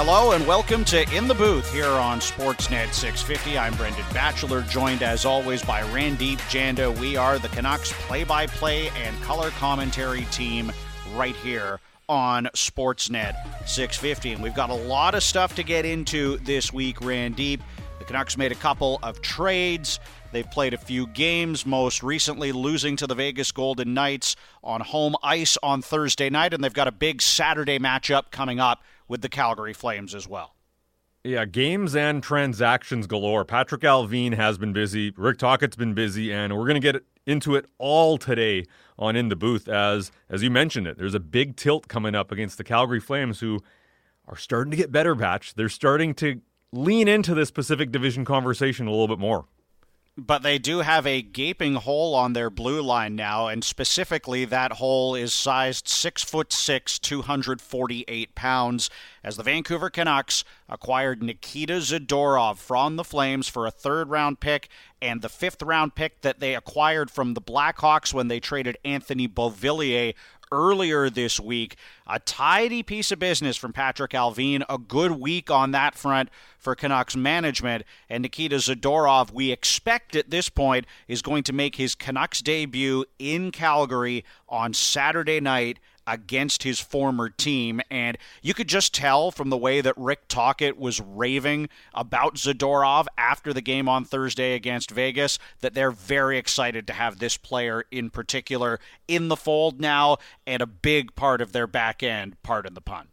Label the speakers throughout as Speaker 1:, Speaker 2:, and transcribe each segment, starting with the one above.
Speaker 1: Hello and welcome to In the Booth here on Sportsnet 650. I'm Brendan Batchelor, joined as always by Randip Janda. We are the Canucks play by play and color commentary team right here on Sportsnet 650. And we've got a lot of stuff to get into this week, Randip. The Canucks made a couple of trades. They've played a few games, most recently losing to the Vegas Golden Knights on home ice on Thursday night, and they've got a big Saturday matchup coming up with the Calgary Flames as well.
Speaker 2: Yeah, games and transactions galore. Patrick Allvin has been busy. Rick Tocchet's been busy, and we're going to get into it all today on In the Booth. As as you mentioned it, there's a big tilt coming up against the Calgary Flames, who are starting to get better. Batch. They're starting to lean into this Pacific Division conversation a little bit more
Speaker 1: but they do have a gaping hole on their blue line now, and specifically that hole is sized six foot six, 248 pounds, as the Vancouver Canucks acquired Nikita Zadorov from the Flames for a third round pick and the fifth round pick that they acquired from the Blackhawks when they traded Anthony Beauvillier earlier this week. A tidy piece of business from Patrick Allvin. A good week on that front for Canucks management. And Nikita Zadorov, we expect at this point, is going to make his Canucks debut in Calgary on Saturday night against his former team. And you could just tell from the way that Rick Tocchet was raving about Zadorov after the game on Thursday against Vegas that they're very excited to have this player in particular in the fold now and a big part of their back end, pardon the pun.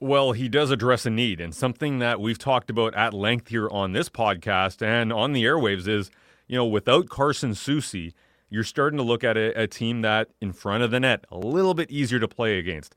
Speaker 2: Well, he does address a need, and something that we've talked about at length here on this podcast and on the airwaves is, you know, without Carson Soucy, you're starting to look at a, a, team that in front of the net a little bit easier to play against.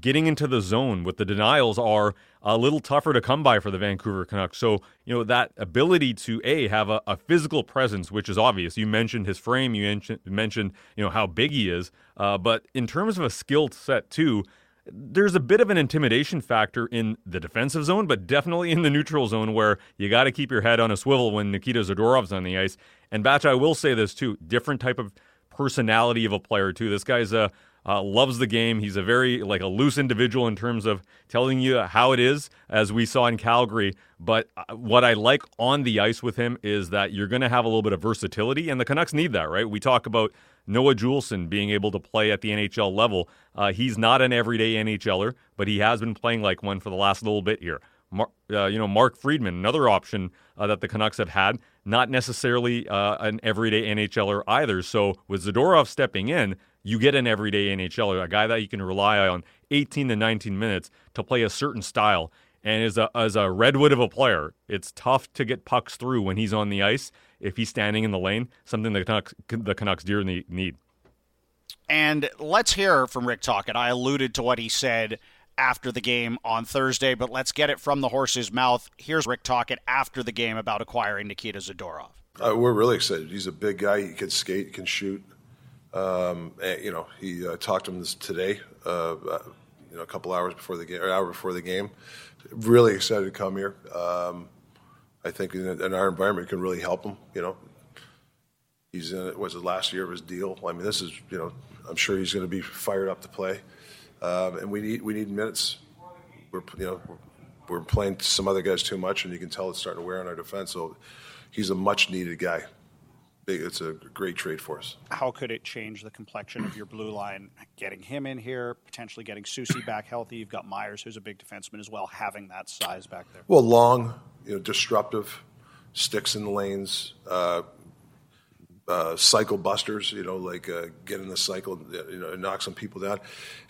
Speaker 2: Getting into the zone with the denials are a little tougher to come by for the Vancouver Canucks. So, you know, that ability to A, have a, a physical presence, which is obvious. You mentioned his frame, you mentioned, you know, how big he is. Uh, but in terms of a skill set, too, there's a bit of an intimidation factor in the defensive zone, but definitely in the neutral zone where you got to keep your head on a swivel when Nikita Zadorov's on the ice. And Batch, I will say this too: different type of personality of a player too. This guy's a uh, loves the game. He's a very like a loose individual in terms of telling you how it is, as we saw in Calgary. But uh, what I like on the ice with him is that you're going to have a little bit of versatility, and the Canucks need that, right? We talk about Noah Juulsen being able to play at the NHL level. Uh, he's not an everyday NHLer, but he has been playing like one for the last little bit here. Mar- uh, you know, Mark Friedman, another option uh, that the Canucks have had, not necessarily uh, an everyday NHLer either. So with Zadorov stepping in, you get an everyday NHLer, a guy that you can rely on 18 to 19 minutes to play a certain style. And as a, as a redwood of a player, it's tough to get pucks through when he's on the ice if he's standing in the lane, something the Canucks, the Canucks dearly need.
Speaker 1: And let's hear from Rick Tocchet. I alluded to what he said after the game on Thursday, but let's get it from the horse's mouth. Here's Rick Tocchet after the game about acquiring Nikita Zadorov.
Speaker 3: Uh, we're really excited. He's a big guy. He can skate, he can shoot. Um, and, you know, he uh, talked to him this today, uh, uh, you know, a couple hours before the game, or hour before the game. Really excited to come here. Um, I think in, in, our environment can really help him. You know, he's in was the last year of his deal. I mean, this is you know, I'm sure he's going to be fired up to play, um, and we need we need minutes. We're you know we're, we're playing some other guys too much, and you can tell it's starting to wear on our defense. So he's a much needed guy. Big, it's a great trade for us.
Speaker 1: How could it change the complexion of your blue line? Getting him in here, potentially getting Soucy back healthy. You've got Myers, who's a big defenseman as well, having that size back there.
Speaker 3: Well, long, you know, disruptive, sticks in the lanes, uh, uh, cycle busters, you know, like uh, get in the cycle, you know, knock some people down.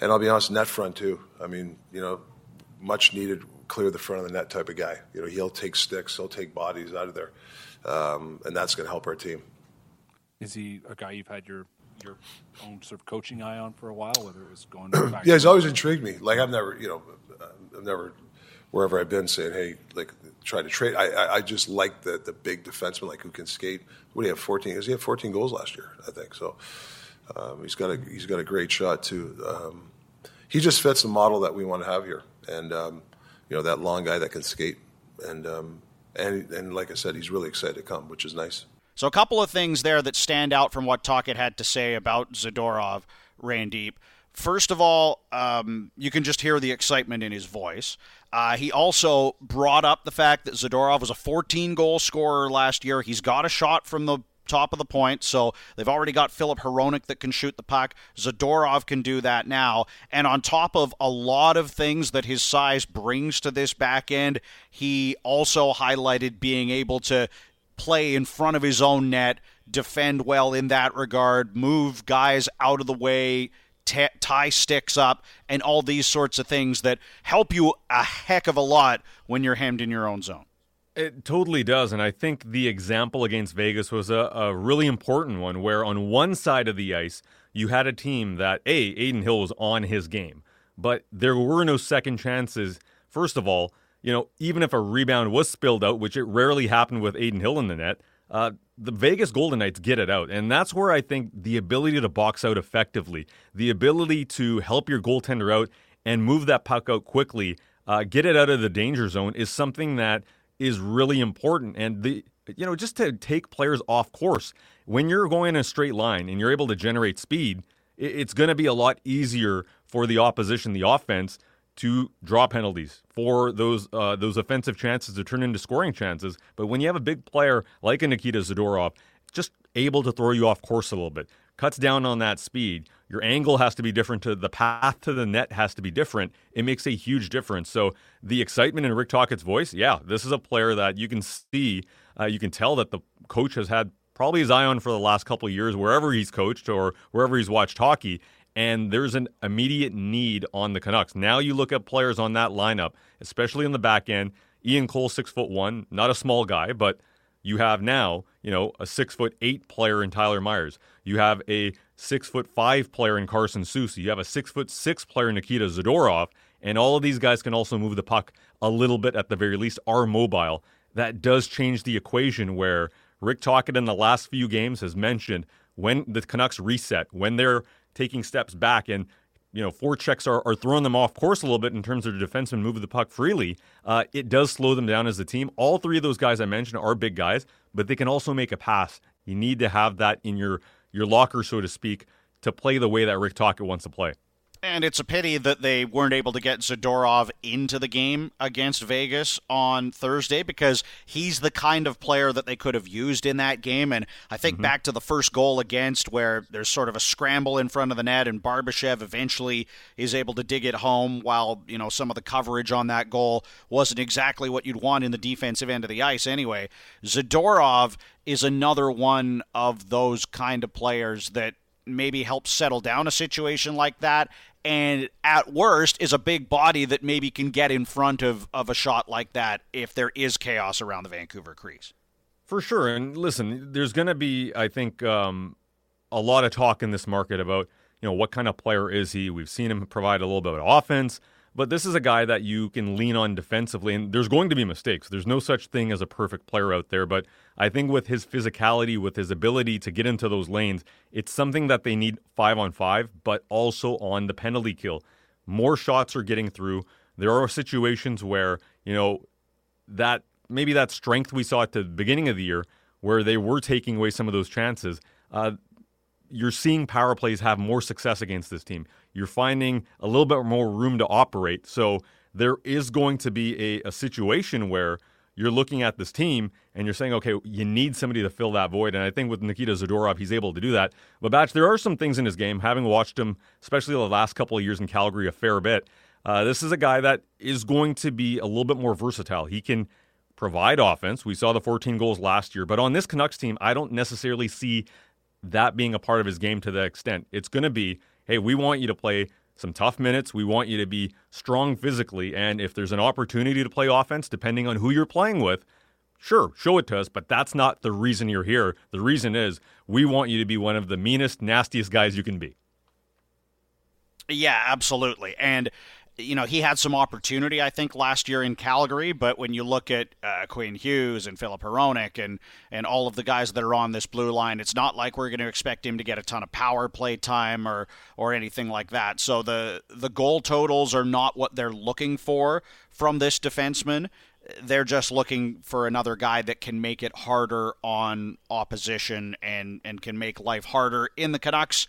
Speaker 3: And I'll be honest, net front too. I mean, you know, much needed, clear the front of the net type of guy. You know, he'll take sticks, he'll take bodies out of there, um, and that's going to help our team.
Speaker 4: Is he a guy you've had your your own sort of coaching eye on for a while? Whether it was going, to
Speaker 3: yeah, he's always intrigued me. Like I've never, you know, I've never wherever I've been saying, hey, like try to trade. I, I just like the the big defenseman like who can skate. What do you have? Fourteen? He had fourteen goals last year? I think so. Um, he's got a he's got a great shot too. Um, he just fits the model that we want to have here, and um, you know that long guy that can skate, and um, and and like I said, he's really excited to come, which is nice.
Speaker 1: So a couple of things there that stand out from what Tocchet had to say about Zadorov, Randip. First of all, um, you can just hear the excitement in his voice. Uh, he also brought up the fact that Zadorov was a 14 goal scorer last year. He's got a shot from the top of the point. So they've already got Filip Hronek that can shoot the puck. Zadorov can do that now. And on top of a lot of things that his size brings to this back end, he also highlighted being able to play in front of his own net, defend well in that regard, move guys out of the way, tie sticks up, and all these sorts of things that help you a heck of a lot when you're hemmed in your own zone.
Speaker 2: It totally does. And I think the example against Vegas was a, a, really important one where on one side of the ice, you had a team that, A, Adin Hill was on his game, but there were no second chances. First of all, you know, even if a rebound was spilled out, which it rarely happened with Adin Hill in the net, uh, the Vegas Golden Knights get it out. And that's where I think the ability to box out effectively, the ability to help your goaltender out and move that puck out quickly, uh, get it out of the danger zone is something that is really important. And the you know, just to take players off course, when you're going in a straight line and you're able to generate speed, it's going to be a lot easier for the opposition, the offense, to draw penalties for those uh, those offensive chances to turn into scoring chances. But when you have a big player like a Nikita Zadorov, just able to throw you off course a little bit, cuts down on that speed. Your angle has to be different. To the path to the net has to be different. It makes a huge difference. So the excitement in Rick Tocchet's voice, yeah, this is a player that you can see, uh, you can tell that the coach has had probably his eye on for the last couple years, wherever he's coached or wherever he's watched hockey and there's an immediate need on the Canucks. Now you look at players on that lineup, especially in the back end. Ian Cole, six foot one, not a small guy, but you have now, you know, a six foot eight player in Tyler Myers. You have a six foot five player in Carson Soucy. You have a six foot six player in Nikita Zadorov, and all of these guys can also move the puck a little bit at the very least, are mobile. That does change the equation where Rick Tocchet in the last few games has mentioned when the Canucks reset, when they're taking steps back and you know, forechecks are, are throwing them off course a little bit in terms of the defenseman moving the puck freely. Uh, it does slow them down as a team. All three of those guys I mentioned are big guys, but they can also make a pass. You need to have that in your your locker, so to speak, to play the way that Rick Tocchet wants to play.
Speaker 1: And it's a pity that they weren't able to get Zadorov into the game against Vegas on Thursday because he's the kind of player that they could have used in that game. And I think mm-hmm. back to the first goal against where there's sort of a scramble in front of the net and Barbashev eventually is able to dig it home while, you know, some of the coverage on that goal wasn't exactly what you'd want in the defensive end of the ice anyway. Zadorov is another one of those kind of players that maybe help settle down a situation like that and at worst is a big body that maybe can get in front of, of a shot like that if there is chaos around the Vancouver crease.
Speaker 2: For sure. And listen, there's going to be, I think, um, a lot of talk in this market about, you know, what kind of player is he? We've seen him provide a little bit of offense. But this is a guy that you can lean on defensively, and there's going to be mistakes. There's no such thing as a perfect player out there, but I think with his physicality, with his ability to get into those lanes, it's something that they need five on five, but also on the penalty kill. More shots are getting through. There are situations where, you know, that maybe that strength we saw at the beginning of the year, where they were taking away some of those chances. Uh, you're seeing power plays have more success against this team. You're finding a little bit more room to operate. So there is going to be a, a situation where you're looking at this team and you're saying, okay, you need somebody to fill that void. And I think with Nikita Zadorov, he's able to do that. But Batch, there are some things in his game, having watched him, especially the last couple of years in Calgary, a fair bit. Uh, this is a guy that is going to be a little bit more versatile. He can provide offense. We saw the 14 goals last year, but on this Canucks team, I don't necessarily see that being a part of his game to the extent it's going to be hey, we want you to play some tough minutes. We want you to be strong physically. And if there's an opportunity to play offense, depending on who you're playing with, sure, show it to us. But that's not the reason you're here. The reason is we want you to be one of the meanest, nastiest guys you can be.
Speaker 1: Yeah, absolutely. And you know, he had some opportunity, I think, last year in Calgary. But when you look at uh, Quinn Hughes and Filip Hronek and and all of the guys that are on this blue line, it's not like we're going to expect him to get a ton of power play time or or anything like that. So the the goal totals are not what they're looking for from this defenseman. They're just looking for another guy that can make it harder on opposition and and can make life harder in the Canucks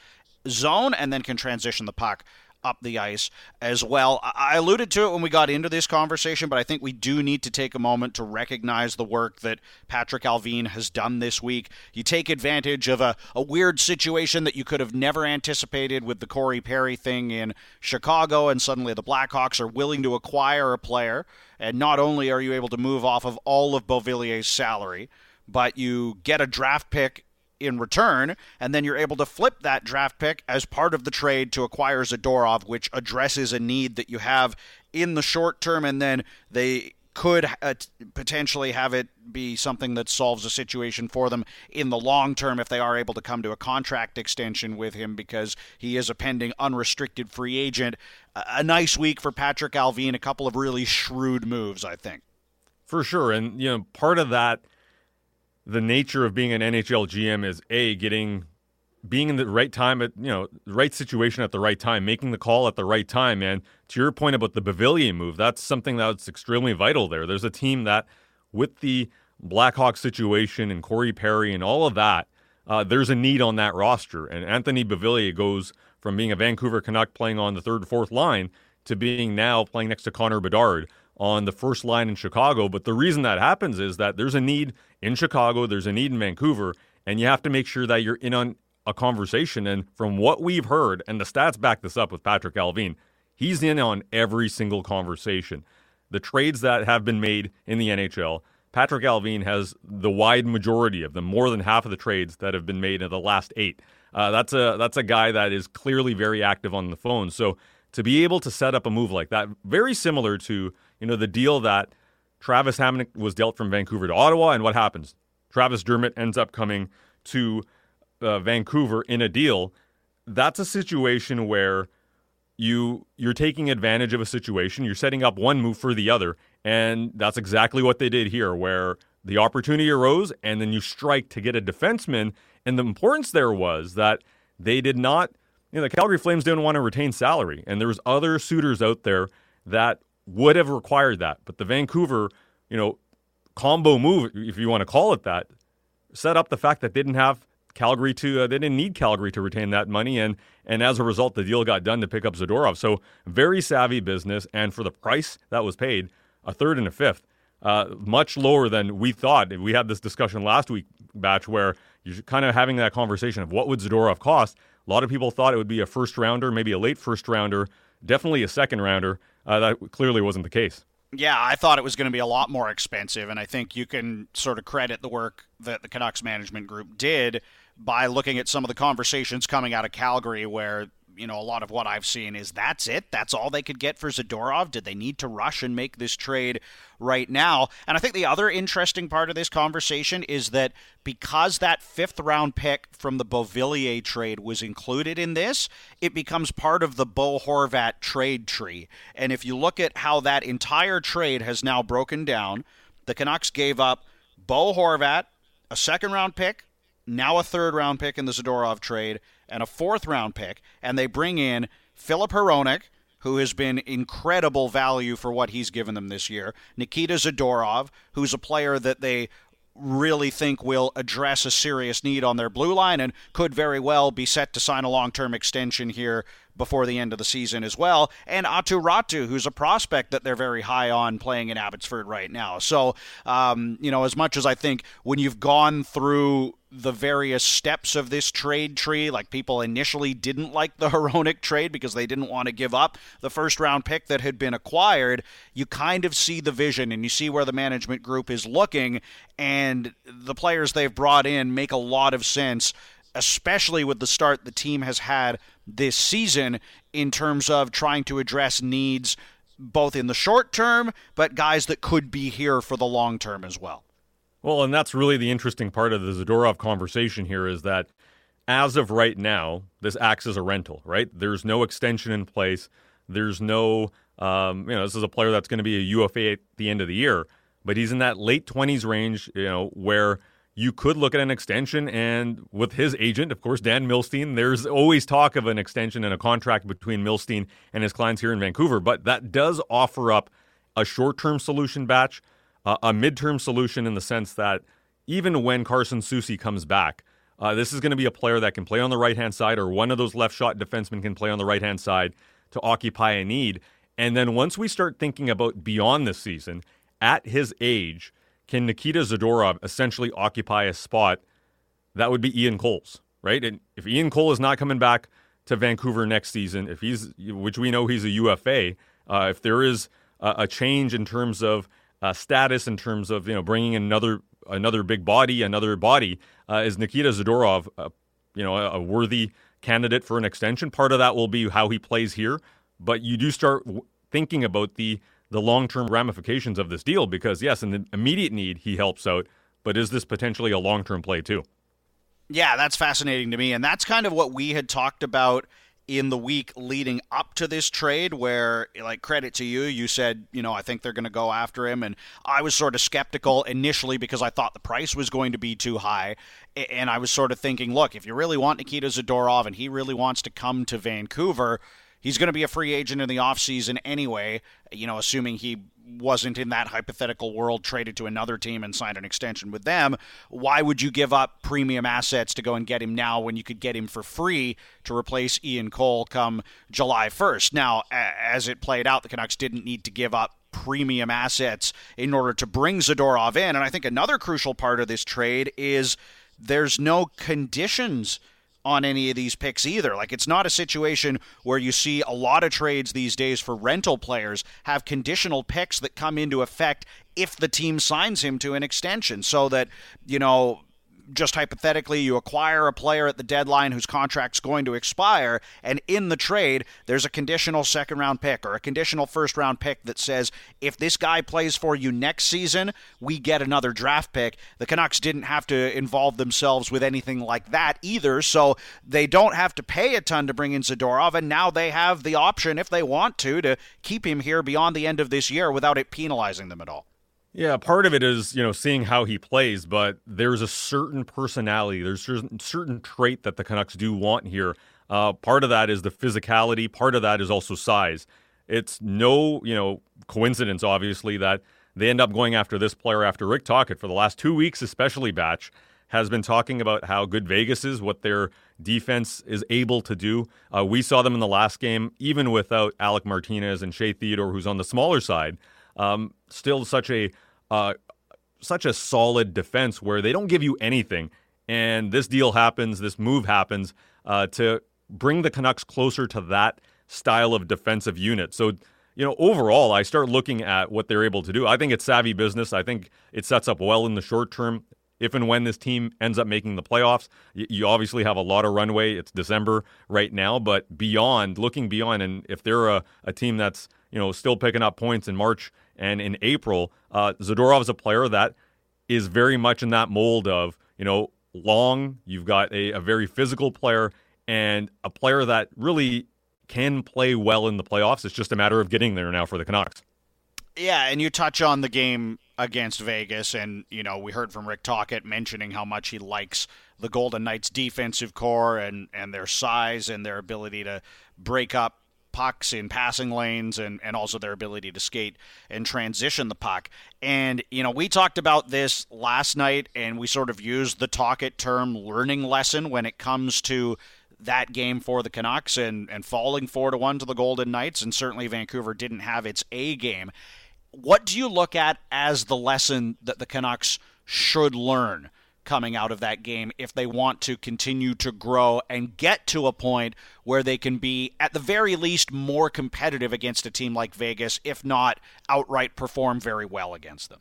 Speaker 1: zone and then can transition the puck up the ice as well. I alluded to it when we got into this conversation, but I think we do need to take a moment to recognize the work that Patrick Allvin has done this week. You take advantage of a, a weird situation that you could have never anticipated with the Corey Perry thing in Chicago, and suddenly the Blackhawks are willing to acquire a player. And not only are you able to move off of all of Beauvillier's salary, but you get a draft pick in return, and then you're able to flip that draft pick as part of the trade to acquire Zadorov, which addresses a need that you have in the short term, and then they could uh, potentially have it be something that solves a situation for them in the long term if they are able to come to a contract extension with him because he is a pending unrestricted free agent. A nice week for Patrick Allvin, a couple of really shrewd moves, I think.
Speaker 2: For sure. And, you know, part of that the nature of being an NHL GM is a getting being in the right time at you know right situation at the right time, making the call at the right time. And to your point about the Beauvillier move, that's something that's extremely vital there. There's a team that with the Blackhawks situation and Corey Perry and all of that, uh, there's a need on that roster. And Anthony Beauvillier goes from being a Vancouver Canuck playing on the third, fourth line to being now playing next to Connor Bedard on the first line in Chicago. But the reason that happens is that there's a need in Chicago, there's a need in Vancouver, and you have to make sure that you're in on a conversation. And from what we've heard, and the stats back this up with Patrick Allvin, he's in on every single conversation. The trades that have been made in the NHL, Patrick Allvin has the wide majority of them, more than half of the trades that have been made in the last eight. Uh, that's a that's a guy that is clearly very active on the phone. So to be able to set up a move like that, very similar to you know the deal that Travis Hamonic was dealt from Vancouver to Ottawa, and what happens? Travis Dermott ends up coming to uh, Vancouver in a deal. That's a situation where you you're taking advantage of a situation. You're setting up one move for the other, and that's exactly what they did here, where the opportunity arose, and then you strike to get a defenseman. And the importance there was that they did not you know, the Calgary Flames didn't want to retain salary, and there was other suitors out there that would have required that. But the Vancouver, you know, combo move, if you want to call it that, set up the fact that they didn't have Calgary to, uh, they didn't need Calgary to retain that money, and and as a result, the deal got done to pick up Zadorov. So very savvy business, and for the price that was paid, a third and a fifth. Uh, much lower than we thought. We had this discussion last week, Batch, where you're kind of having that conversation of what would Zadorov cost. A lot of people thought it would be a first rounder, maybe a late first rounder, definitely a second rounder. Uh, that clearly wasn't the case.
Speaker 1: Yeah, I thought it was going to be a lot more expensive, and I think you can sort of credit the work that the Canucks management group did by looking at some of the conversations coming out of Calgary where you know, a lot of what I've seen is that's it. That's all they could get for Zadorov. Did they need to rush and make this trade right now? And I think the other interesting part of this conversation is that because that fifth round pick from the Beauvillier trade was included in this, it becomes part of the Bo Horvat trade tree. And if you look at how that entire trade has now broken down, the Canucks gave up Bo Horvat, a second round pick, now a third round pick in the Zadorov trade, and a fourth round pick, and they bring in Filip Hronek, who has been incredible value for what he's given them this year, Nikita Zadorov, who's a player that they really think will address a serious need on their blue line and could very well be set to sign a long term extension here before the end of the season as well. And Aatu Räty, who's a prospect that they're very high on playing in Abbotsford right now. So, um, you know, as much as I think when you've gone through the various steps of this trade tree. Like people initially didn't like the Hronek trade because they didn't want to give up the first round pick that had been acquired. You kind of see the vision and you see where the management group is looking, and the players they've brought in make a lot of sense, especially with the start the team has had this season in terms of trying to address needs both in the short term, but guys that could be here for the long term as well.
Speaker 2: Well, and that's really the interesting part of the Zadorov conversation here is that as of right now, this acts as a rental, right? There's no extension in place. There's no, um, you know, this is a player that's going to be a UFA at the end of the year, but he's in that late 20s range, you know, where you could look at an extension. And with his agent, of course, Dan Milstein, there's always talk of an extension and a contract between Milstein and his clients here in Vancouver. But that does offer up a short term solution batch a midterm solution in the sense that even when Carson Soucy comes back, Uh, this is going to be a player that can play on the right hand side, or one of those left shot defensemen can play on the right hand side to occupy a need. And then once we start thinking about beyond this season, at his age, can Nikita Zadorov essentially occupy a spot that would be Ian Cole's, right? And if Ian Cole is not coming back to Vancouver next season, if he's, which we know he's a UFA, uh, if there is a, a, change in terms of uh, status, in terms of you know bringing another another big body, another body, uh, is Nikita Zadorov, uh, you know, a, a, worthy candidate for an extension? Part of that will be how he plays here, but you do start w- thinking about the the long term ramifications of this deal because yes, in the immediate need he helps out, but is this potentially a long term play too?
Speaker 1: Yeah, that's fascinating to me, and that's kind of what we had talked about in the week leading up to this trade where like credit to you you said you know i think they're going to go after him. And i was sort of skeptical initially because i thought the price was going to be too high. And i was sort of thinking look if you really want nikita zadorov and he really wants to come to vancouver he's going to be a free agent in the offseason anyway, you know, assuming he wasn't in that hypothetical world traded to another team and signed an extension with them. Why would you give up premium assets to go and get him now when you could get him for free to replace Ian Cole come July 1st? Now, as it played out, the Canucks didn't need to give up premium assets in order to bring Zadorov in. And I think another crucial part of this trade is there's no conditions – on any of these picks either. Like it's not a situation where you see a lot of trades these days for rental players have conditional picks that come into effect if the team signs him to an extension so that, you know, just hypothetically, you acquire a player at the deadline whose contract's going to expire, and in the trade, there's a conditional second round pick or a conditional first round pick that says if this guy plays for you next season, we get another draft pick. The Canucks didn't have to involve themselves with anything like that either, so they don't have to pay a ton to bring in Zadorov, and now they have the option, if they want to, to keep him here beyond the end of this year without it penalizing them at all.
Speaker 2: Yeah, part of it is, you know, seeing how he plays, but there's a certain personality, there's a certain trait that the Canucks do want here. Uh, part of that is the physicality, part of that is also size. It's no, you know, coincidence, obviously, that they end up going after this player after Rick Tocchet for the last two weeks, especially Batch, has been talking about how good Vegas is, what their defense is able to do. Uh, we saw them in the last game, even without Alec Martinez and Shea Theodore, who's on the smaller side. Um, still such a uh, such a solid defense where they don't give you anything. And this deal happens, this move happens uh, to bring the Canucks closer to that style of defensive unit. So, you know, overall, I start looking at what they're able to do. I think it's savvy business. I think it sets up well in the short term. If and when this team ends up making the playoffs, you obviously have a lot of runway. It's December right now, but beyond, looking beyond, and if they're a, a team that's you know still picking up points in March and in April, uh, Zadorov is a player that is very much in that mold of, you know, long, you've got a, a very physical player and a player that really can play well in the playoffs. It's just a matter of getting there now for the Canucks.
Speaker 1: Yeah, and you touch on the game against Vegas, and you know we heard from Rick Tocchet mentioning how much he likes the Golden Knights' defensive core and and their size and their ability to break up pucks in passing lanes and, and also their ability to skate and transition the puck. And, you know, we talked about this last night and we sort of used the Tocchet term learning lesson when it comes to that game for the Canucks and, and falling four to one to the Golden Knights. And certainly Vancouver didn't have its A game. What do you look at as the lesson that the Canucks should learn coming out of that game if they want to continue to grow and get to a point where they can be, at the very least, more competitive against a team like Vegas, if not outright perform very well against them.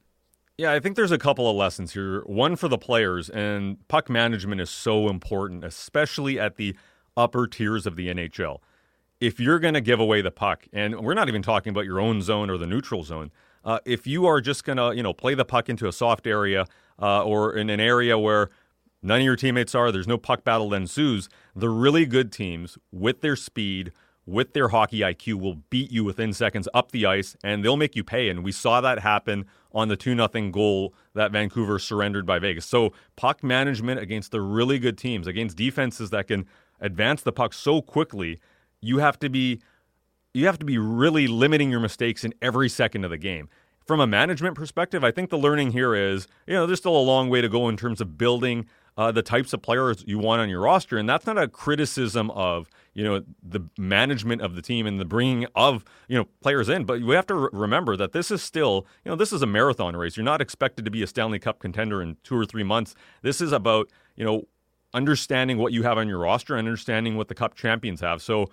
Speaker 2: Yeah, I think there's a couple of lessons here. One for the players, and puck management is so important, especially at the upper tiers of the NHL. If you're going to give away the puck, and we're not even talking about your own zone or the neutral zone, uh, if you are just going to, you know, play the puck into a soft area uh, or in an area where none of your teammates are, there's no puck battle that ensues, the really good teams with their speed, with their hockey IQ, will beat you within seconds up the ice and they'll make you pay. And we saw that happen on the 2 0 goal that Vancouver surrendered by Vegas. So, puck management against the really good teams, against defenses that can advance the puck so quickly, you have to be you have to be really limiting your mistakes in every second of the game from a management perspective, I think the learning here is, you know, there's still a long way to go in terms of building uh, the types of players you want on your roster. And that's not a criticism of you know the management of the team and the bringing of you know players in, but we have to re- remember that this is still you know this is a marathon race. You're not expected to be a Stanley Cup contender in two or three months. This is about you know understanding what you have on your roster and understanding what the Cup champions have. So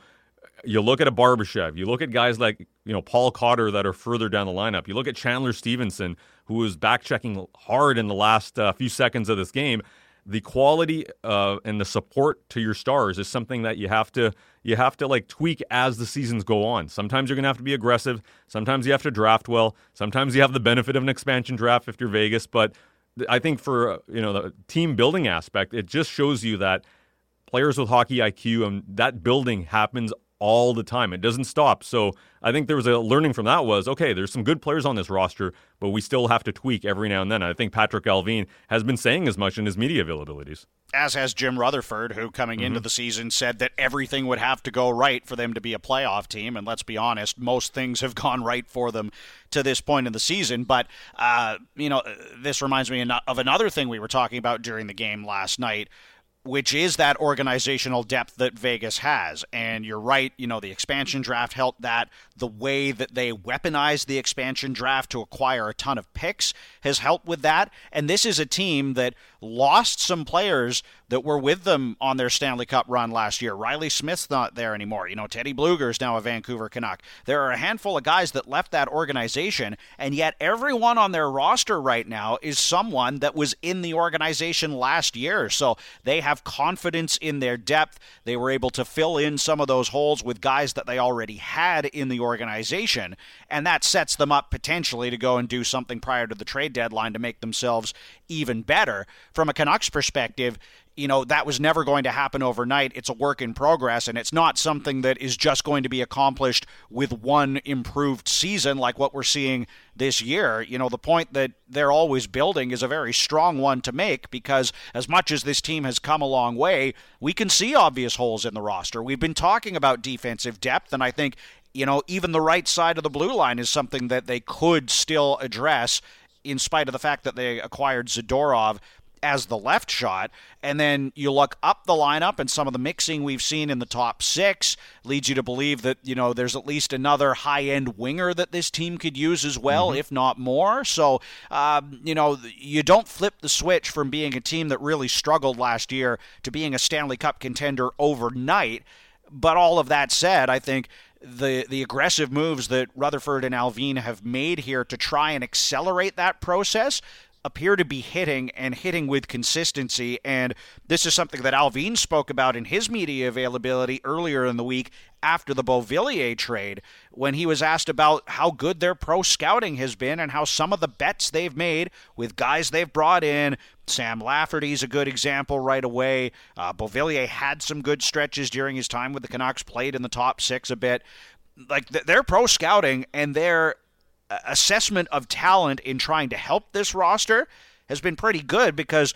Speaker 2: you look at a Barbashev, you look at guys like you know Paul Cotter that are further down the lineup. You look at Chandler Stephenson, who was back checking hard in the last uh, few seconds of this game. The quality uh, and the support to your stars is something that you have to you have to like tweak as the seasons go on. Sometimes you're going to have to be aggressive. Sometimes you have to draft well. Sometimes you have the benefit of an expansion draft if you're Vegas. But I think for uh, you know the team building aspect, it just shows you that players with hockey IQ and that building happens all the time. It doesn't stop. So I think there was a learning from that was okay, there's some good players on this roster, but we still have to tweak every now and then. I think Patrick Allvin has been saying as much in his media availabilities.
Speaker 1: As has Jim Rutherford, who coming mm-hmm. into the season said that everything would have to go right for them to be a playoff team. And let's be honest, most things have gone right for them to this point in the season. But, uh, you know, this reminds me of another thing we were talking about during the game last night which is that organizational depth that Vegas has. And you're right, you know, the expansion draft helped that. The way that they weaponized the expansion draft to acquire a ton of picks has helped with that. And this is a team that lost some players that were with them on their Stanley Cup run last year. Reilly Smith's not there anymore. You know, Teddy Blueger's now a Vancouver Canuck. There are a handful of guys that left that organization, and yet everyone on their roster right now is someone that was in the organization last year. So they have confidence in their depth. They were able to fill in some of those holes with guys that they already had in the organization, and that sets them up potentially to go and do something prior to the trade deadline to make themselves even better. From a Canucks perspective, you know, that was never going to happen overnight. It's a work in progress, and it's not something that is just going to be accomplished with one improved season like what we're seeing this year. You know, the point that they're always building is a very strong one to make because as much as this team has come a long way, we can see obvious holes in the roster. We've been talking about defensive depth, and I think you know, even the right side of the blue line is something that they could still address in spite of the fact that they acquired Zadorov as the left shot. And then you look up the lineup, and some of the mixing we've seen in the top six leads you to believe that, you know, there's at least another high end winger that this team could use as well, mm-hmm. if not more. So, um, you know, you don't flip the switch from being a team that really struggled last year to being a Stanley Cup contender overnight. But all of that said, I think the the aggressive moves that Rutherford and Allvin have made here to try and accelerate that process appear to be hitting and hitting with consistency. And this is something that Allvin spoke about in his media availability earlier in the week after the Beauvillier trade when he was asked about how good their pro scouting has been and how some of the bets they've made with guys they've brought in. Sam Lafferty's a good example right away. Uh, Beauvillier had some good stretches during his time with the Canucks, played in the top six a bit. Like their pro scouting and their assessment of talent in trying to help this roster has been pretty good because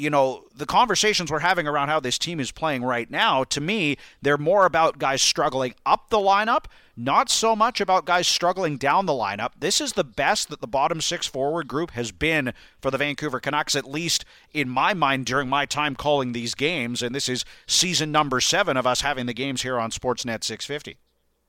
Speaker 1: you know, the conversations we're having around how this team is playing right now, to me, they're more about guys struggling up the lineup, not so much about guys struggling down the lineup. This is the best that the bottom six forward group has been for the Vancouver Canucks, at least in my mind during my time calling these games. And this is season number seven of us having the games here on Sportsnet 650.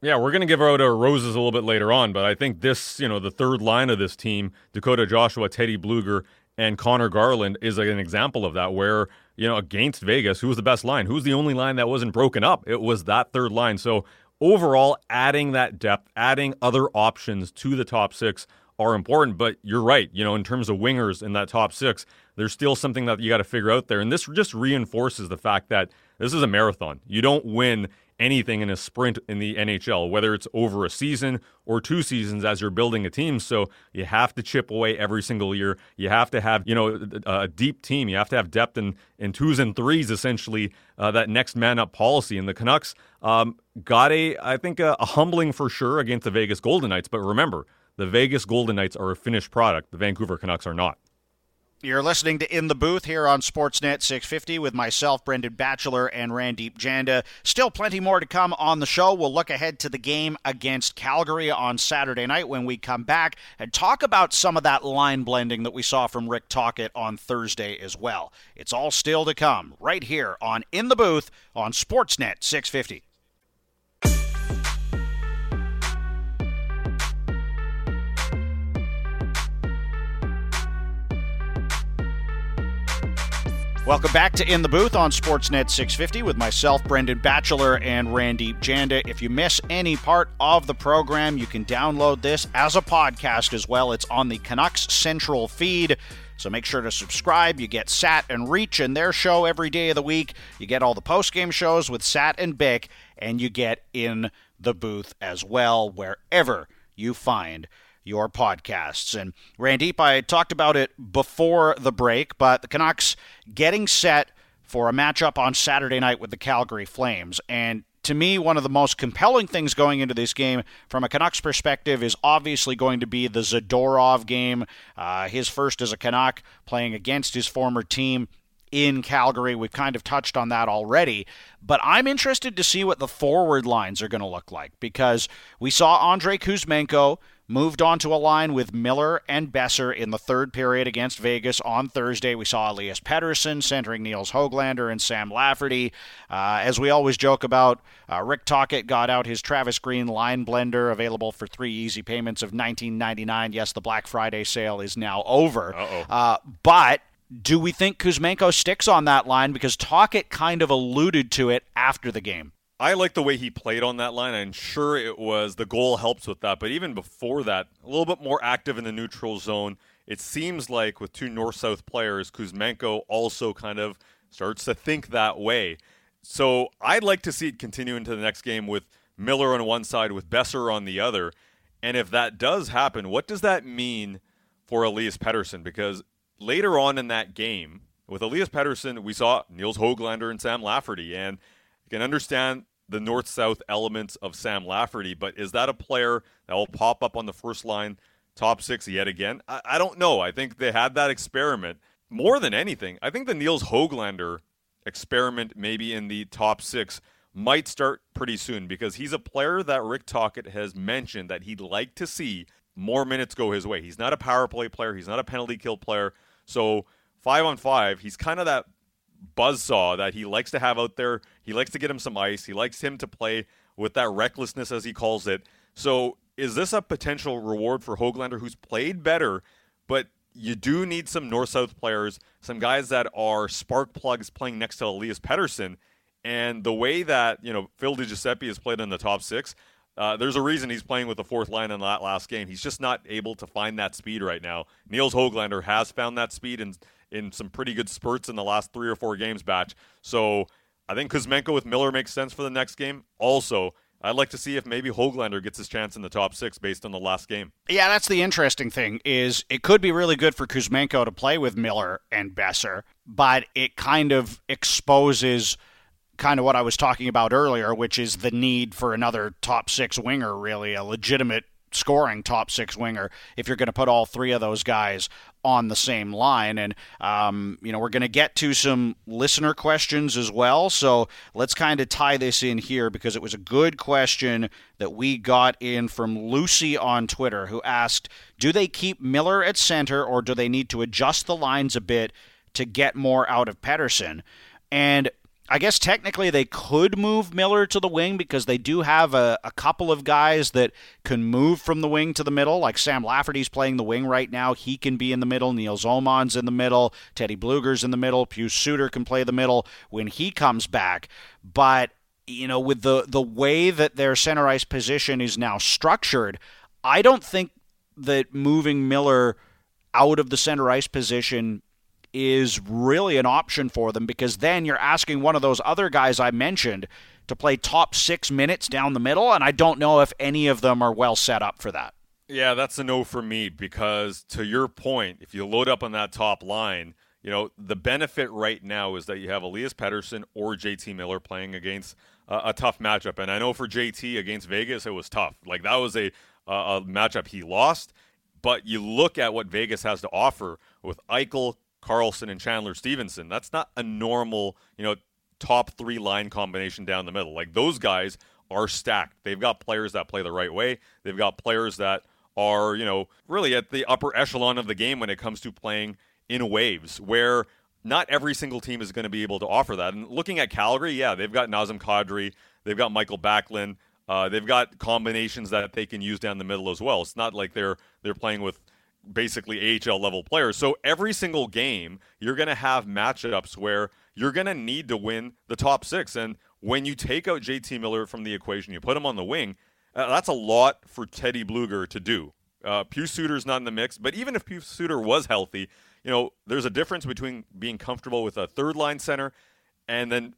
Speaker 2: Yeah, we're going to give out our roses a little bit later on, but I think this, you know, the third line of this team, Dakota Joshua, Teddy Blueger, and Conor Garland is an example of that where, you know, against Vegas, who was the best line? Who's the only line that wasn't broken up? It was that third line. So overall, adding that depth, adding other options to the top six are important. But you're right, you know, in terms of wingers in that top six, there's still something that you got to figure out there. And this just reinforces the fact that this is a marathon. You don't win anything in a sprint in the NHL, whether it's over a season or two seasons as you're building a team. So you have to chip away every single year. You have to have, you know, a deep team. You have to have depth in, in twos and threes, essentially, uh, that next man up policy. And the Canucks um, got a, I think, a, a humbling for sure against the Vegas Golden Knights. But remember, the Vegas Golden Knights are a finished product. The Vancouver Canucks are not.
Speaker 1: You're listening to In the Booth here on Sportsnet 650 with myself, Brendan Batchelor, and Randip Janda. Still plenty more to come on the show. We'll look ahead to the game against Calgary on Saturday night when we come back and talk about some of that line blending that we saw from Rick Tocchet on Thursday as well. It's all still to come right here on In the Booth on Sportsnet 650. Welcome back to In the Booth on Sportsnet 650 with myself, Brendan Batchelor, and Randip Janda. If you miss any part of the program, you can download this as a podcast as well. It's on the Canucks Central feed. So make sure to subscribe. You get Sat and Reach and their show every day of the week. You get all the post-game shows with Sat and Bick, and you get In the Booth as well, wherever you find your podcasts. And Randip, I talked about it before the break, but the Canucks getting set for a matchup on Saturday night with the Calgary Flames. And to me, one of the most compelling things going into this game from a Canucks perspective is obviously going to be the Zadorov game. Uh, his first as a Canuck playing against his former team in Calgary. We've kind of touched on that already, but I'm interested to see what the forward lines are going to look like because we saw Andrei Kuzmenko moved on to a line with Miller and Boeser in the third period against Vegas on Thursday. We saw Elias Pettersson centering Nils Hoglander and Sam Lafferty. Uh, as we always joke about, uh, Rick Tocchet got out his Travis Green line blender, available for three easy payments of $19.99. Yes, the Black Friday sale is now over. Uh, but do we think Kuzmenko sticks on that line? Because Tocchet kind of alluded to it after the game.
Speaker 2: I like the way he played on that line. I'm sure it was the goal helps with that, but even before that, a little bit more active in the neutral zone. It seems like with two north south players, Kuzmenko also kind of starts to think that way. So I'd like to see it continue into the next game with Miller on one side, with Boeser on the other. And if that does happen, what does that mean for Elias Pettersson? Because later on in that game, with Elias Pettersson, we saw Nils Hoglander and Sam Lafferty. And you can understand the north south elements of Sam Lafferty, but is that a player that will pop up on the first line top six yet again? I, I don't know. I think they had that experiment. More than anything, I think the Nils Hoglander experiment, maybe in the top six, might start pretty soon because he's a player that Rick Tocchet has mentioned that he'd like to see more minutes go his way. He's not a power play player, he's not a penalty kill player. So, five on five, he's kind of that buzzsaw that he likes to have out there. He likes to get him some ice. He likes him to play with that recklessness, as he calls it. So, is this a potential reward for Hoglander, who's played better, but you do need some north south players, some guys that are spark plugs playing next to Elias Pettersson. And the way that you know Phil DiGiuseppe has played in the top six, uh, there's a reason he's playing with the fourth line in that last game. He's just not able to find that speed right now. Niels Hoglander has found that speed in in some pretty good spurts in the last three or four games batch. So I think Kuzmenko with Miller makes sense for the next game. Also, I'd like to see if maybe Hoglander gets his chance in the top six based on the last game.
Speaker 1: Yeah, that's the interesting thing is it could be really good for Kuzmenko to play with Miller and Boeser, but it kind of exposes kind of what I was talking about earlier, which is the need for another top six winger, really, a legitimate scoring top six winger if you're going to put all three of those guys on the same line. And, um, you know, we're going to get to some listener questions as well. So let's kind of tie this in here because it was a good question that we got in from Lucy on Twitter who asked Do they keep Miller at center or do they need to adjust the lines a bit to get more out of Pettersson? And I guess technically they could move Miller to the wing because they do have a, a, couple of guys that can move from the wing to the middle. Like Sam Lafferty's playing the wing right now. He can be in the middle. Nils Åman's in the middle. Teddy Blueger's in the middle. Pius Suter can play the middle when he comes back. But, you know, with the, the way that their center ice position is now structured, I don't think that moving Miller out of the center ice position is really an option for them because then you're asking one of those other guys I mentioned to play top six minutes down the middle, and I don't know if any of them are well set up for that.
Speaker 2: Yeah, that's a no for me because to your point, if you load up on that top line, you know, the benefit right now is that you have Elias Pettersson or JT Miller playing against uh, a tough matchup. And I know for JT against Vegas, it was tough. Like that was a, a matchup he lost. But you look at what Vegas has to offer with Eichel, Karlsson and Chandler Stephenson. That's not a normal, you know, top three line combination down the middle. Like those guys are stacked. They've got players that play the right way. They've got players that are, you know, really at the upper echelon of the game when it comes to playing in waves, where not every single team is going to be able to offer that. And looking at Calgary, yeah, they've got Nazem Kadri, they've got Mikael Backlund, uh, they've got combinations that they can use down the middle as well. It's not like they're they're playing with basically AHL level players. So every single game, you're going to have matchups where you're going to need to win the top six. And when you take out JT Miller from the equation, you put him on the wing, uh, that's a lot for Teddy Blueger to do. Uh, Pius Suter's not in the mix, but even if Pius Suter was healthy, you know, there's a difference between being comfortable with a third line center and then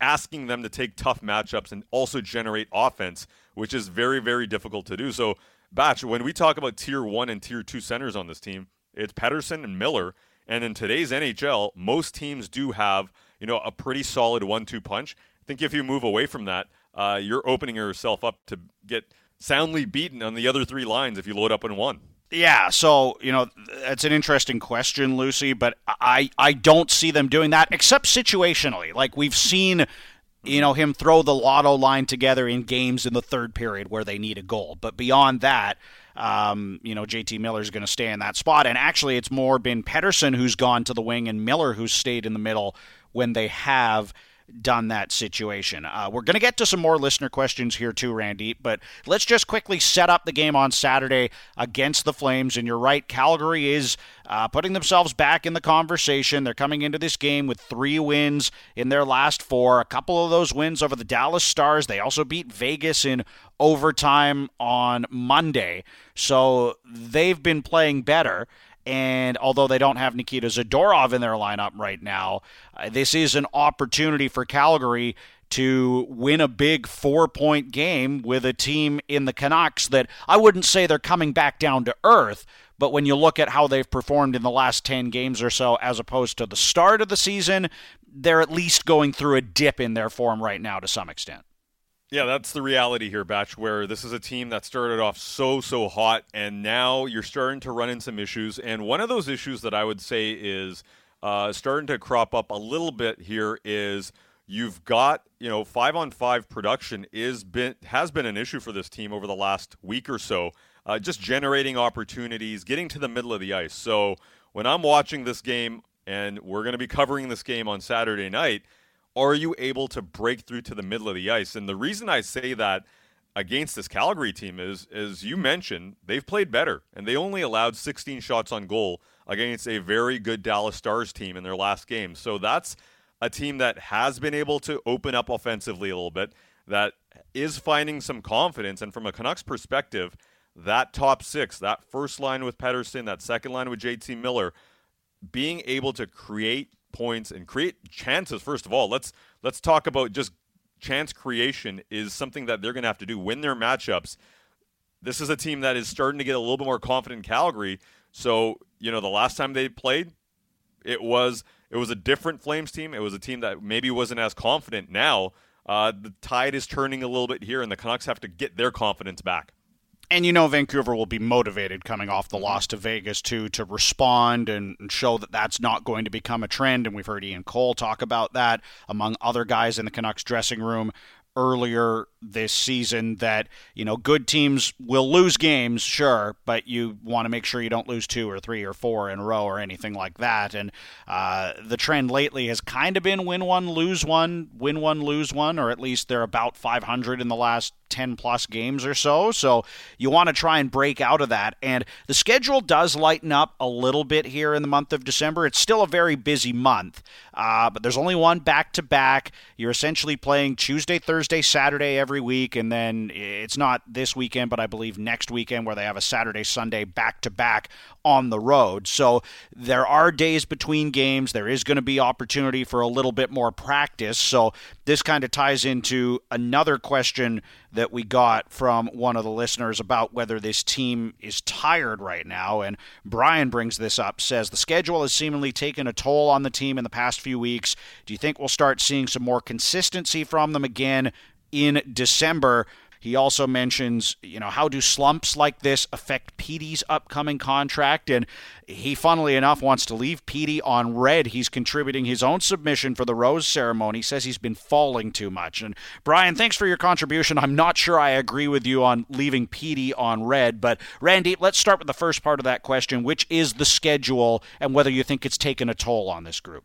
Speaker 2: asking them to take tough matchups and also generate offense, which is very, very difficult to do. So, Batch, when we talk about tier one and tier two centers on this team, it's Pettersson and Miller. And in today's NHL, most teams do have, you know, a pretty solid one-two punch. I think if you move away from that, uh, you're opening yourself up to get soundly beaten on the other three lines if you load up in one.
Speaker 1: Yeah, so you know it's an interesting question, Lucy, but I I don't see them doing that except situationally. Like we've seen, you know, him throw the lotto line together in games in the third period where they need a goal. But beyond that, um, you know, JT Miller is going to stay in that spot. And actually, it's more been Pettersson who's gone to the wing and Miller who's stayed in the middle when they have done that situation. Uh, we're going to get to some more listener questions here too, Randy, but let's just quickly set up the game on Saturday against the Flames. And you're right, Calgary is uh, putting themselves back in the conversation. They're coming into this game with three wins in their last four, a couple of those wins over the Dallas Stars. They also beat Vegas in overtime on Monday. So they've been playing better. And although they don't have Nikita Zadorov in their lineup right now, uh, this is an opportunity for Calgary to win a big four point game with a team in the Canucks that I wouldn't say they're coming back down to earth, but when you look at how they've performed in the last 10 games or so, as opposed to the start of the season, they're at least going through a dip in their form right now to some extent.
Speaker 2: Yeah, that's the reality here, Batch, where this is a team that started off so, so hot, and now you're starting to run into some issues. And one of those issues that I would say is uh, starting to crop up a little bit here is you've got, you know, five on five production is been has been an issue for this team over the last week or so. Uh, just generating opportunities, getting to the middle of the ice. So when I'm watching this game, and we're going to be covering this game on Saturday night – are you able to break through to the middle of the ice? And the reason I say that against this Calgary team is, as you mentioned, they've played better, and they only allowed 16 shots on goal against a very good Dallas Stars team in their last game. So that's a team that has been able to open up offensively a little bit, that is finding some confidence. And from a Canucks perspective, that top six, that first line with Pettersson, that second line with JT Miller, being able to create points and create chances. First of all, let's let's talk about just chance creation is something that they're going to have to do win their matchups. This is a team that is starting to get a little bit more confident in Calgary. So you know the last time they played, it was it was a different Flames team. It was a team that maybe wasn't as confident. Now uh, the tide is turning a little bit here, and the Canucks have to get their confidence back
Speaker 1: and you know Vancouver will be motivated coming off the loss to Vegas to to respond and, show that that's not going to become a trend. And we've heard Ian Cole talk about that among other guys in the Canucks dressing room earlier this season that you know good teams will lose games sure but you want to make sure you don't lose two or three or four in a row or anything like that and uh, the trend lately has kind of been win one lose one win one lose one or at least they're about 500 in the last 10 plus games or so. So you want to try and break out of that. And the schedule does lighten up a little bit here in the month of December. It's still a very busy month, uh, but there's only one back to back. You're essentially playing Tuesday, Thursday, Saturday every week. And then it's not this weekend, but I believe next weekend where they have a Saturday, Sunday back to back on the road. So there are days between games. There is going to be opportunity for a little bit more practice. So this kind of ties into another question that we got from one of the listeners about whether this team is tired right now. And Brian brings this up, says the schedule has seemingly taken a toll on the team in the past few weeks. Do you think we'll start seeing some more consistency from them again in December? He also mentions, you know, how do slumps like this affect Petey's upcoming contract? And he, funnily enough, wants to leave Petey on red. He's contributing his own submission for the rose ceremony. He says he's been falling too much. And Brian, thanks for your contribution. I'm not sure I agree with you on leaving Petey on red, but Randy, let's start with the first part of that question, which is the schedule and whether you think it's taken a toll on this group.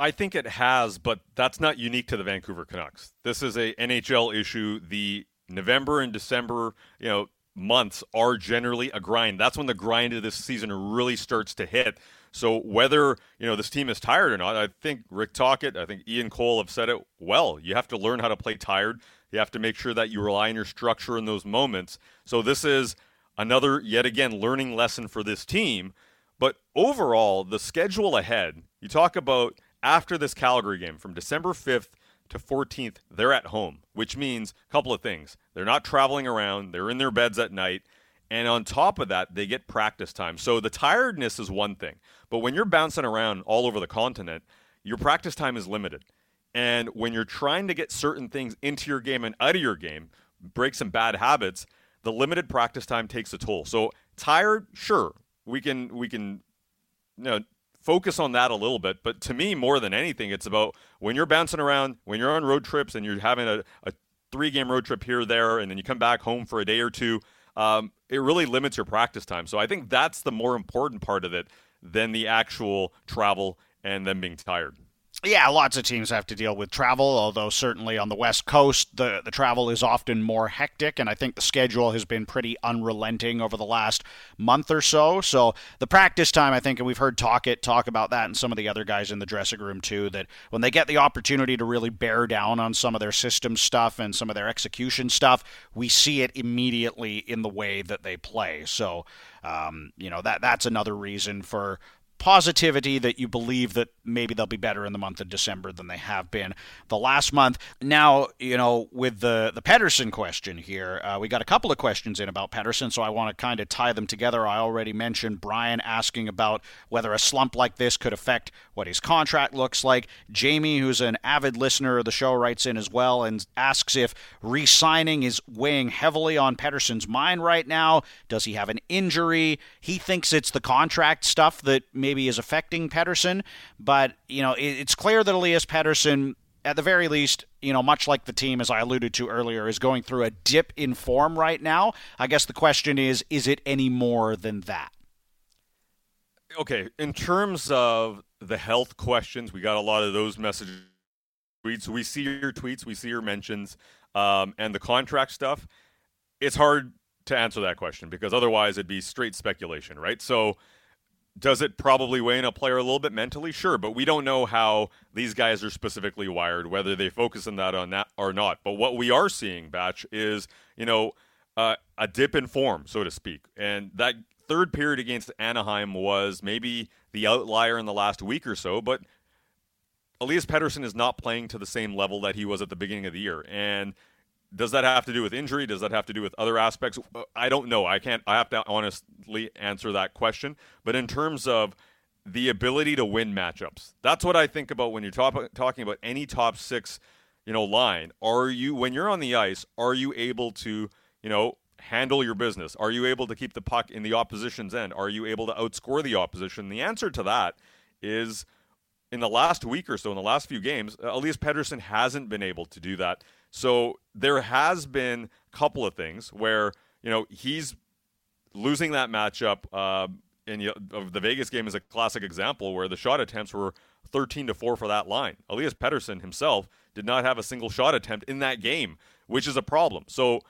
Speaker 2: I think it has, but that's not unique to the Vancouver Canucks. This is a NHL issue. The November and December, you know, months are generally a grind. That's when the grind of this season really starts to hit. So whether you know this team is tired or not, I think Rick Tocchet, I think Ian Cole have said it well. You have to learn how to play tired. You have to make sure that you rely on your structure in those moments. So this is another yet again learning lesson for this team. But overall, the schedule ahead, you talk about after this Calgary game from December 5th to 14th, they're at home, which means a couple of things. They're not traveling around, they're in their beds at night. And on top of that, they get practice time. So the tiredness is one thing. But when you're bouncing around all over the continent, your practice time is limited. And when you're trying to get certain things into your game and out of your game, break some bad habits, the limited practice time takes a toll. So tired, sure, we can we can you know focus on that a little bit. But to me, more than anything, it's about when you're bouncing around, when you're on road trips and you're having a, a three game road trip here, there, and then you come back home for a day or two. Um, it really limits your practice time. So I think that's the more important part of it than the actual travel and them being tired
Speaker 1: yeah, lots of teams have to deal with travel, although certainly on the West Coast, the, the travel is often more hectic, and I think the schedule has been pretty unrelenting over the last month or so. So the practice time, I think, and we've heard Tocchet talk about that and some of the other guys in the dressing room too, that when they get the opportunity to really bear down on some of their system stuff and some of their execution stuff, we see it immediately in the way that they play. So, um, you know, that that's another reason for positivity that you believe that maybe they'll be better in the month of December than they have been the last month. Now, you know, with the the Pettersson question here, uh, we got a couple of questions in about Pettersson, so I want to kind of tie them together. I already mentioned Brian asking about whether a slump like this could affect what his contract looks like. Jamie, who's an avid listener of the show, writes in as well and asks if re-signing is weighing heavily on Pettersson's mind right now. Does he have an injury? He thinks it's the contract stuff that maybe is affecting Pettersson. But, you know, it, it's clear that Elias Pettersson, at the very least, you know, much like the team, as I alluded to earlier, is going through a dip in form right now. I guess the question is, is it any more than that?
Speaker 2: Okay, in terms of the health questions, we got a lot of those messages. So we see your tweets, we see your mentions, um, and the contract stuff. It's hard to answer that question because otherwise it'd be straight speculation, right? So does it probably weigh in a player a little bit mentally? Sure, but we don't know how these guys are specifically wired, whether they focus on that on that or not. But what we are seeing, Batch, is you know uh, a dip in form, so to speak, and that third period against Anaheim was maybe the outlier in the last week or so, but Elias Pettersson is not playing to the same level that he was at the beginning of the year, and does that have to do with injury? Does that have to do with other aspects? I don't know. I can't. I have to honestly answer that question. But in terms of the ability to win matchups, that's what I think about when you're talk, talking about any top six, you know, line. Are you when you're on the ice? Are you able to, you know, handle your business? Are you able to keep the puck in the opposition's end? Are you able to outscore the opposition? The answer to that is in the last week or so, in the last few games, Elias Pettersson hasn't been able to do that. So there has been a couple of things where you know he's losing that matchup. Uh, and you the Vegas game is a classic example where the shot attempts were 13 to 4 for that line. Elias Pettersson himself did not have a single shot attempt in that game, which is a problem. So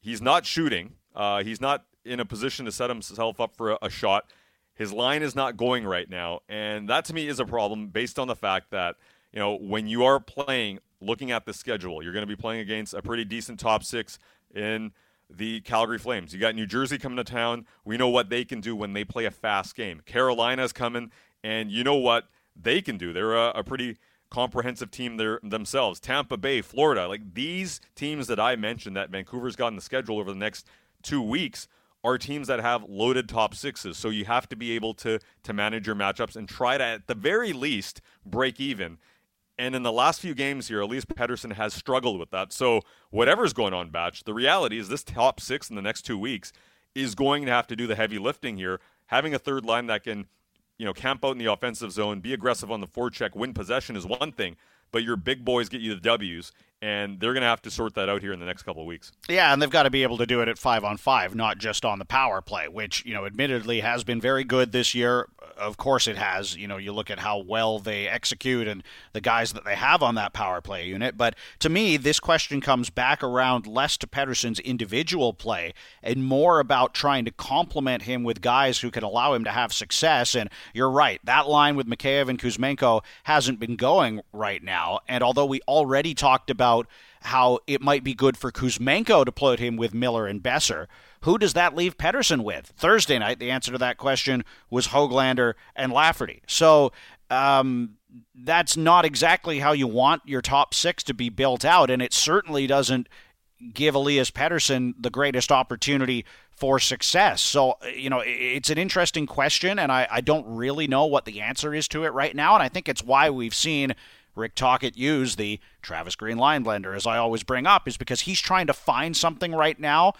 Speaker 2: he's not shooting. Uh, he's not in a position to set himself up for a, a shot. His line is not going right now, and that to me is a problem based on the fact that you know when you are playing looking at the schedule, you're going to be playing against a pretty decent top six in the Calgary Flames. You got New Jersey coming to town. We know what they can do when they play a fast game. Carolina's coming, and you know what they can do. They're a, a pretty comprehensive team there themselves. Tampa Bay, Florida, like these teams that I mentioned that Vancouver's got in the schedule over the next two weeks are teams that have loaded top sixes. So you have to be able to to manage your matchups and try to at the very least break even And in the last few games here, Elias Pettersson has struggled with that. So whatever's going on, Batch, the reality is this top six in the next two weeks is going to have to do the heavy lifting here. Having a third line that can, you know, camp out in the offensive zone, be aggressive on the forecheck, win possession is one thing, but your big boys get you the W's and they're going to have to sort that out here in the next couple of weeks.
Speaker 1: Yeah, and they've got to be able to do it at five on five, not just on the power play, which you know, admittedly, has been very good this year. Of course, it has. You know, you look at how well they execute and the guys that they have on that power play unit. But to me, this question comes back around less to Pettersson's individual play and more about trying to complement him with guys who can allow him to have success. And you're right, that line with Mikheyev and Kuzmenko hasn't been going right now. And although we already talked about about how it might be good for Kuzmenko to put him with Miller and Boeser. Who does that leave Pettersson with? Thursday night, the answer to that question was Hoglander and Lafferty. So um, that's not exactly how you want your top six to be built out, and it certainly doesn't give Elias Pettersson the greatest opportunity for success. So, you know, it's an interesting question, and I, I don't really know what the answer is to it right now. And I think it's why we've seen Rick Tocchet used the Travis Green line blender, as I always bring up, is because he's trying to find something right now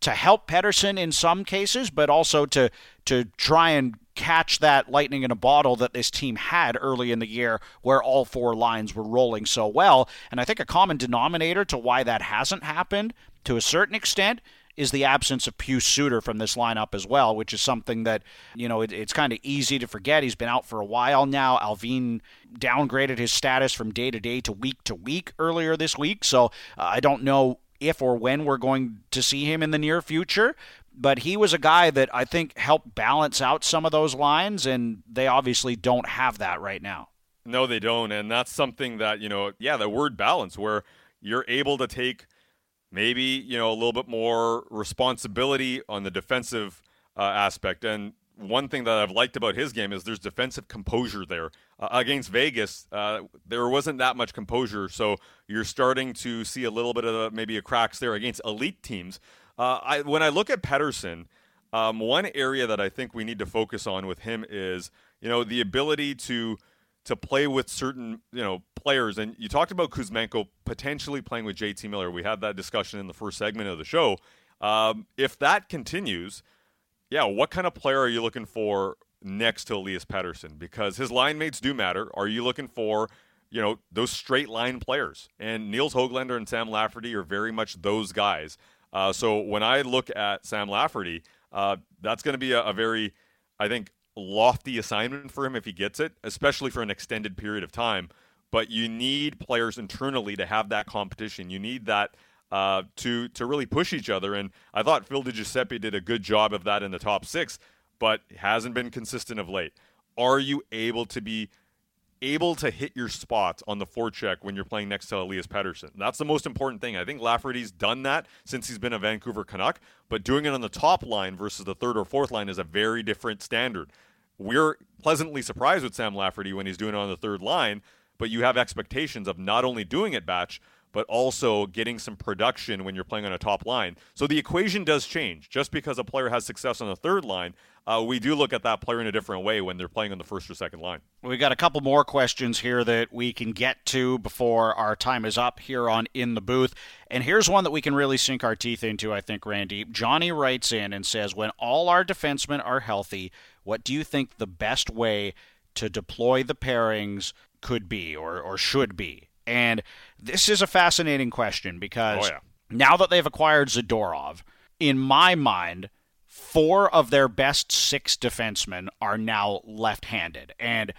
Speaker 1: to help Pettersson in some cases, but also to to try and catch that lightning in a bottle that this team had early in the year where all four lines were rolling so well. And I think a common denominator to why that hasn't happened to a certain extent is the absence of Pius Suter from this lineup as well, which is something that, you know, it, it's kind of easy to forget. He's been out for a while now. Allvin downgraded his status from day to day to week to week earlier this week. So uh, I don't know if or when we're going to see him in the near future. But he was a guy that I think helped balance out some of those lines, and they obviously don't have that right now.
Speaker 2: No, they don't. And that's something that, you know, yeah, the word balance, where you're able to take – maybe you know a little bit more responsibility on the defensive uh, aspect. And one thing that I've liked about his game is there's defensive composure there. Uh, against Vegas, uh, there wasn't that much composure, so you're starting to see a little bit of maybe a cracks there against elite teams. Uh, I, when I look at Pettersson, um, one area that I think we need to focus on with him is you know the ability to to play with certain you know players. And you talked about Kuzmenko potentially playing with JT Miller. We had that discussion in the first segment of the show. Um, if that continues, yeah, what kind of player are you looking for next to Elias Pettersson? Because his line mates do matter. Are you looking for you know those straight line players? And Nils Hoglander and Sam Lafferty are very much those guys. Uh, so when I look at Sam Lafferty, uh, that's going to be a, a very, I think, lofty assignment for him if he gets it, especially for an extended period of time. But you need players internally to have that competition. You need that uh, to to really push each other. And I thought Phil DiGiuseppe did a good job of that in the top six, but hasn't been consistent of late. Are you able to be able to hit your spots on the forecheck when you're playing next to Elias Pettersson. That's the most important thing. I think Lafferty's done that since he's been a Vancouver Canuck, but doing it on the top line versus the third or fourth line is a very different standard. We're pleasantly surprised with Sam Lafferty when he's doing it on the third line, but you have expectations of not only doing it batch, but also getting some production when you're playing on a top line. So the equation does change. Just because a player has success on the third line, uh, we do look at that player in a different way when they're playing on the first or second line.
Speaker 1: We got a couple more questions here that we can get to before our time is up here on In the Booth. And here's one that we can really sink our teeth into, I think, Randy. Johnny writes in and says, When all our defensemen are healthy, what do you think the best way to deploy the pairings could be or, or should be? And this is a fascinating question because oh, yeah. now that they've acquired Zadorov, in my mind, four of their best six defensemen are now left handed. And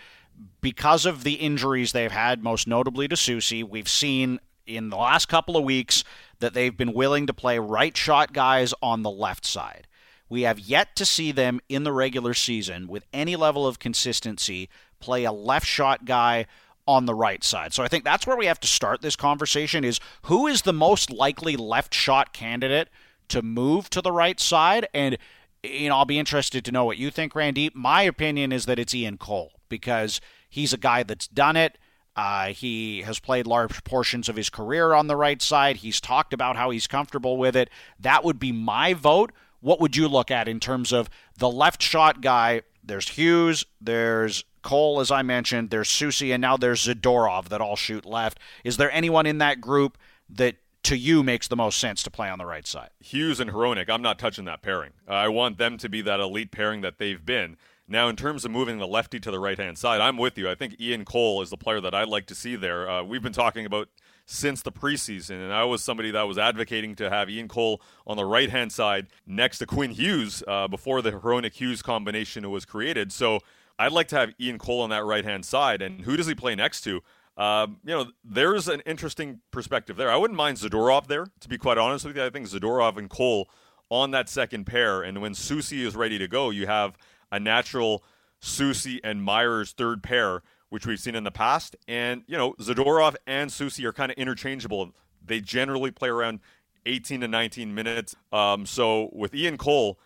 Speaker 1: because of the injuries they've had, most notably to Soucy, we've seen in the last couple of weeks that they've been willing to play right shot guys on the left side. We have yet to see them in the regular season with any level of consistency play a left shot guy on the right side. So I think that's where we have to start this conversation is who is the most likely left shot candidate to move to the right side and you know I'll be interested to know what you think Randy. My opinion is that it's Ian Cole because he's a guy that's done it. Uh, he has played large portions of his career on the right side. He's talked about how he's comfortable with it. That would be my vote. What would you look at in terms of the left shot guy? There's Hughes, there's Cole, as I mentioned, there's Soucy, and now there's Zadorov that all shoot left. Is there anyone in that group that to you makes the most sense to play on the right side?
Speaker 2: Hughes and Hronek, I'm not touching that pairing. I want them to be that elite pairing that they've been. Now, in terms of moving the lefty to the right hand side, I'm with you. I think Ian Cole is the player that I'd like to see there. Uh, we've been talking about since the preseason, and I was somebody that was advocating to have Ian Cole on the right hand side next to Quinn Hughes uh, before the Hronek Hughes combination was created. So I'd like to have Ian Cole on that right hand side. And who does he play next to? Um, you know, there's an interesting perspective there. I wouldn't mind Zadorov there, to be quite honest with you. I think Zadorov and Cole on that second pair, and when Soucy is ready to go, you have a natural Soucy and Myers third pair, which we've seen in the past. And you know, Zadorov and Soucy are kind of interchangeable. They generally play around 18 to 19 minutes. Um, so with Ian Cole,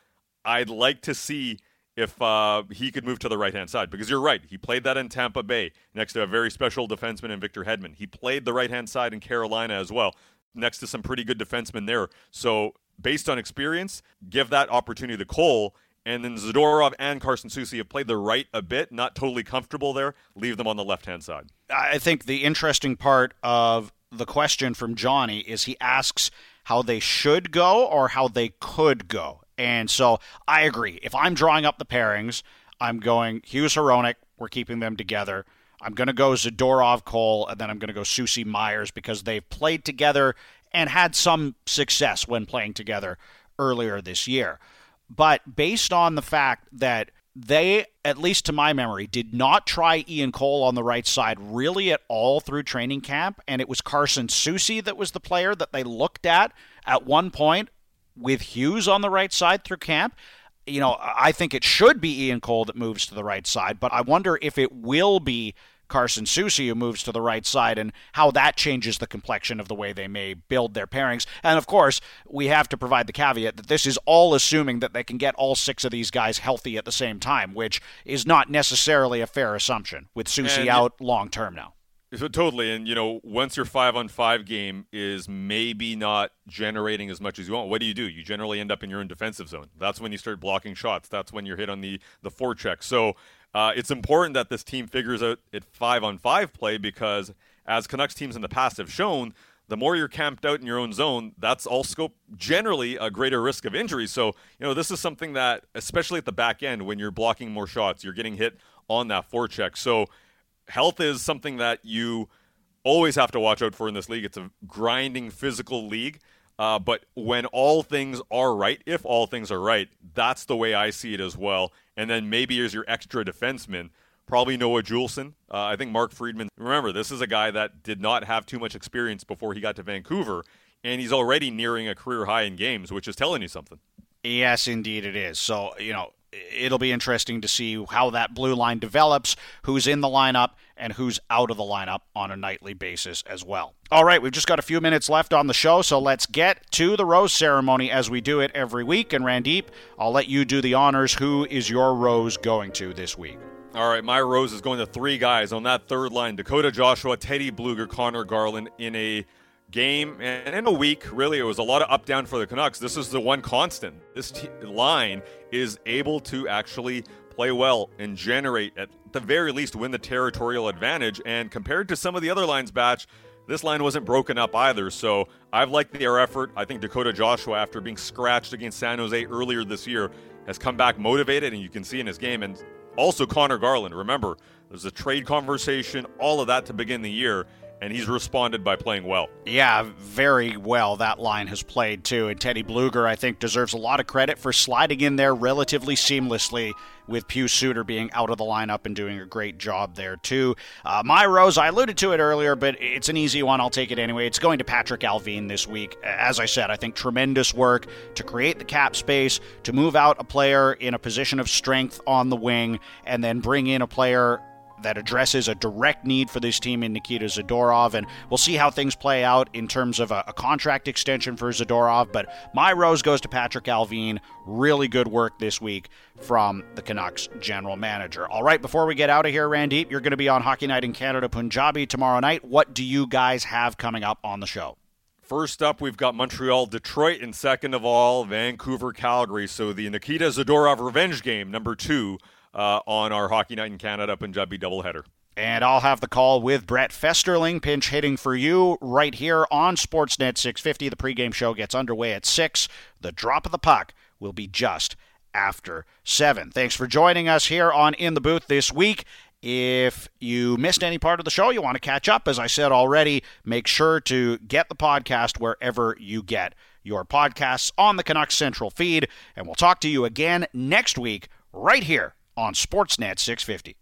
Speaker 2: I'd like to see if uh, he could move to the right hand side. Because you're right, he played that in Tampa Bay next to a very special defenseman in Victor Hedman. He played the right hand side in Carolina as well, next to some pretty good defensemen there. So, based on experience, give that opportunity to Cole. And then Zadorov and Carson Soucy have played the right a bit, not totally comfortable there. Leave them on the left hand side.
Speaker 1: I think the interesting part of the question from Johnny is he asks how they should go or how they could go. And so I agree. If I'm drawing up the pairings, I'm going Hughes Hronek. We're keeping them together. I'm going to go Zadorov Cole, and then I'm going to go Soucy Myers because they've played together and had some success when playing together earlier this year. But based on the fact that they, at least to my memory, did not try Ian Cole on the right side really at all through training camp, and it was Carson Soucy that was the player that they looked at at one point with Hughes on the right side through camp. You know, I think it should be Ian Cole that moves to the right side, but I wonder if it will be Carson Soucy who moves to the right side and how that changes the complexion of the way they may build their pairings. And of course, we have to provide the caveat that this is all assuming that they can get all six of these guys healthy at the same time, which is not necessarily a fair assumption with Soucy and out long term now.
Speaker 2: So totally, and you know, once your five on five game is maybe not generating as much as you want, what do you do? You generally end up in your own defensive zone. That's when you start blocking shots. That's when you're hit on the the forecheck. So uh, it's important that this team figures out it five on five play because as Canucks teams in the past have shown, the more you're camped out in your own zone, that's also generally a greater risk of injury. So, you know, this is something that, especially at the back end, when you're blocking more shots, you're getting hit on that forecheck. So health is something that you always have to watch out for in this league. It's a grinding physical league. Uh, but when all things are right, if all things are right, that's the way I see it as well. And then maybe as your extra defenseman, probably Noah Juulsen. Uh, I think Mark Friedman. Remember, this is a guy that did not have too much experience before he got to Vancouver, and he's already nearing a career high in games, which is telling you something.
Speaker 1: Yes, indeed it is. So, you know, it'll be interesting to see how that blue line develops, who's in the lineup, and who's out of the lineup on a nightly basis as well. All right, we've just got a few minutes left on the show, so let's get to the rose ceremony as we do it every week. And Randip, I'll let you do the honors. Who is your rose going to this week?
Speaker 2: All right, my rose is going to three guys on that third line Dakota Joshua, Teddy Blueger, Conor Garland in a game and in a week really it was a lot of up down for the canucks. This is the one constant. This t- line is able to actually play well and generate at the very least win the territorial advantage. And compared to some of the other lines batch this line wasn't broken up either. So i've liked their effort. I think dakota joshua after being scratched against san jose earlier this year has come back motivated and you can see in his game. And also conor garland remember there's a trade conversation all of that to begin the year and he's responded by playing well.
Speaker 1: Yeah, very well. That line has played too. And Teddy Blueger, I think, deserves a lot of credit for sliding in there relatively seamlessly with Pius Suter being out of the lineup and doing a great job there too. Uh, my rose, I alluded to it earlier, but it's an easy one. I'll take it anyway. It's going to Patrick Allvin this week. As I said, I think tremendous work to create the cap space, to move out a player in a position of strength on the wing, and then bring in a player that addresses a direct need for this team in Nikita Zadorov. And we'll see how things play out in terms of a, a contract extension for Zadorov. But my rose goes to Patrick Allvin. Really good work this week from the Canucks general manager. All right, before we get out of here, Randip, you're going to be on Hockey Night in Canada Punjabi tomorrow night. What do you guys have coming up on the show?
Speaker 2: First up, we've got Montreal, Detroit, and second of all, Vancouver, Calgary. So the Nikita Zadorov revenge game, number two uh, on our Hockey Night in Canada Punjabi doubleheader.
Speaker 1: And I'll have the call with Brett Festerling, pinch hitting for you right here on Sportsnet 650. The pregame show gets underway at 6. The drop of the puck will be just after 7. Thanks for joining us here on In the Booth this week. If you missed any part of the show, you want to catch up, as I said already, make sure to get the podcast wherever you get your podcasts on the Canucks Central feed. And we'll talk to you again next week right here on Sportsnet 650.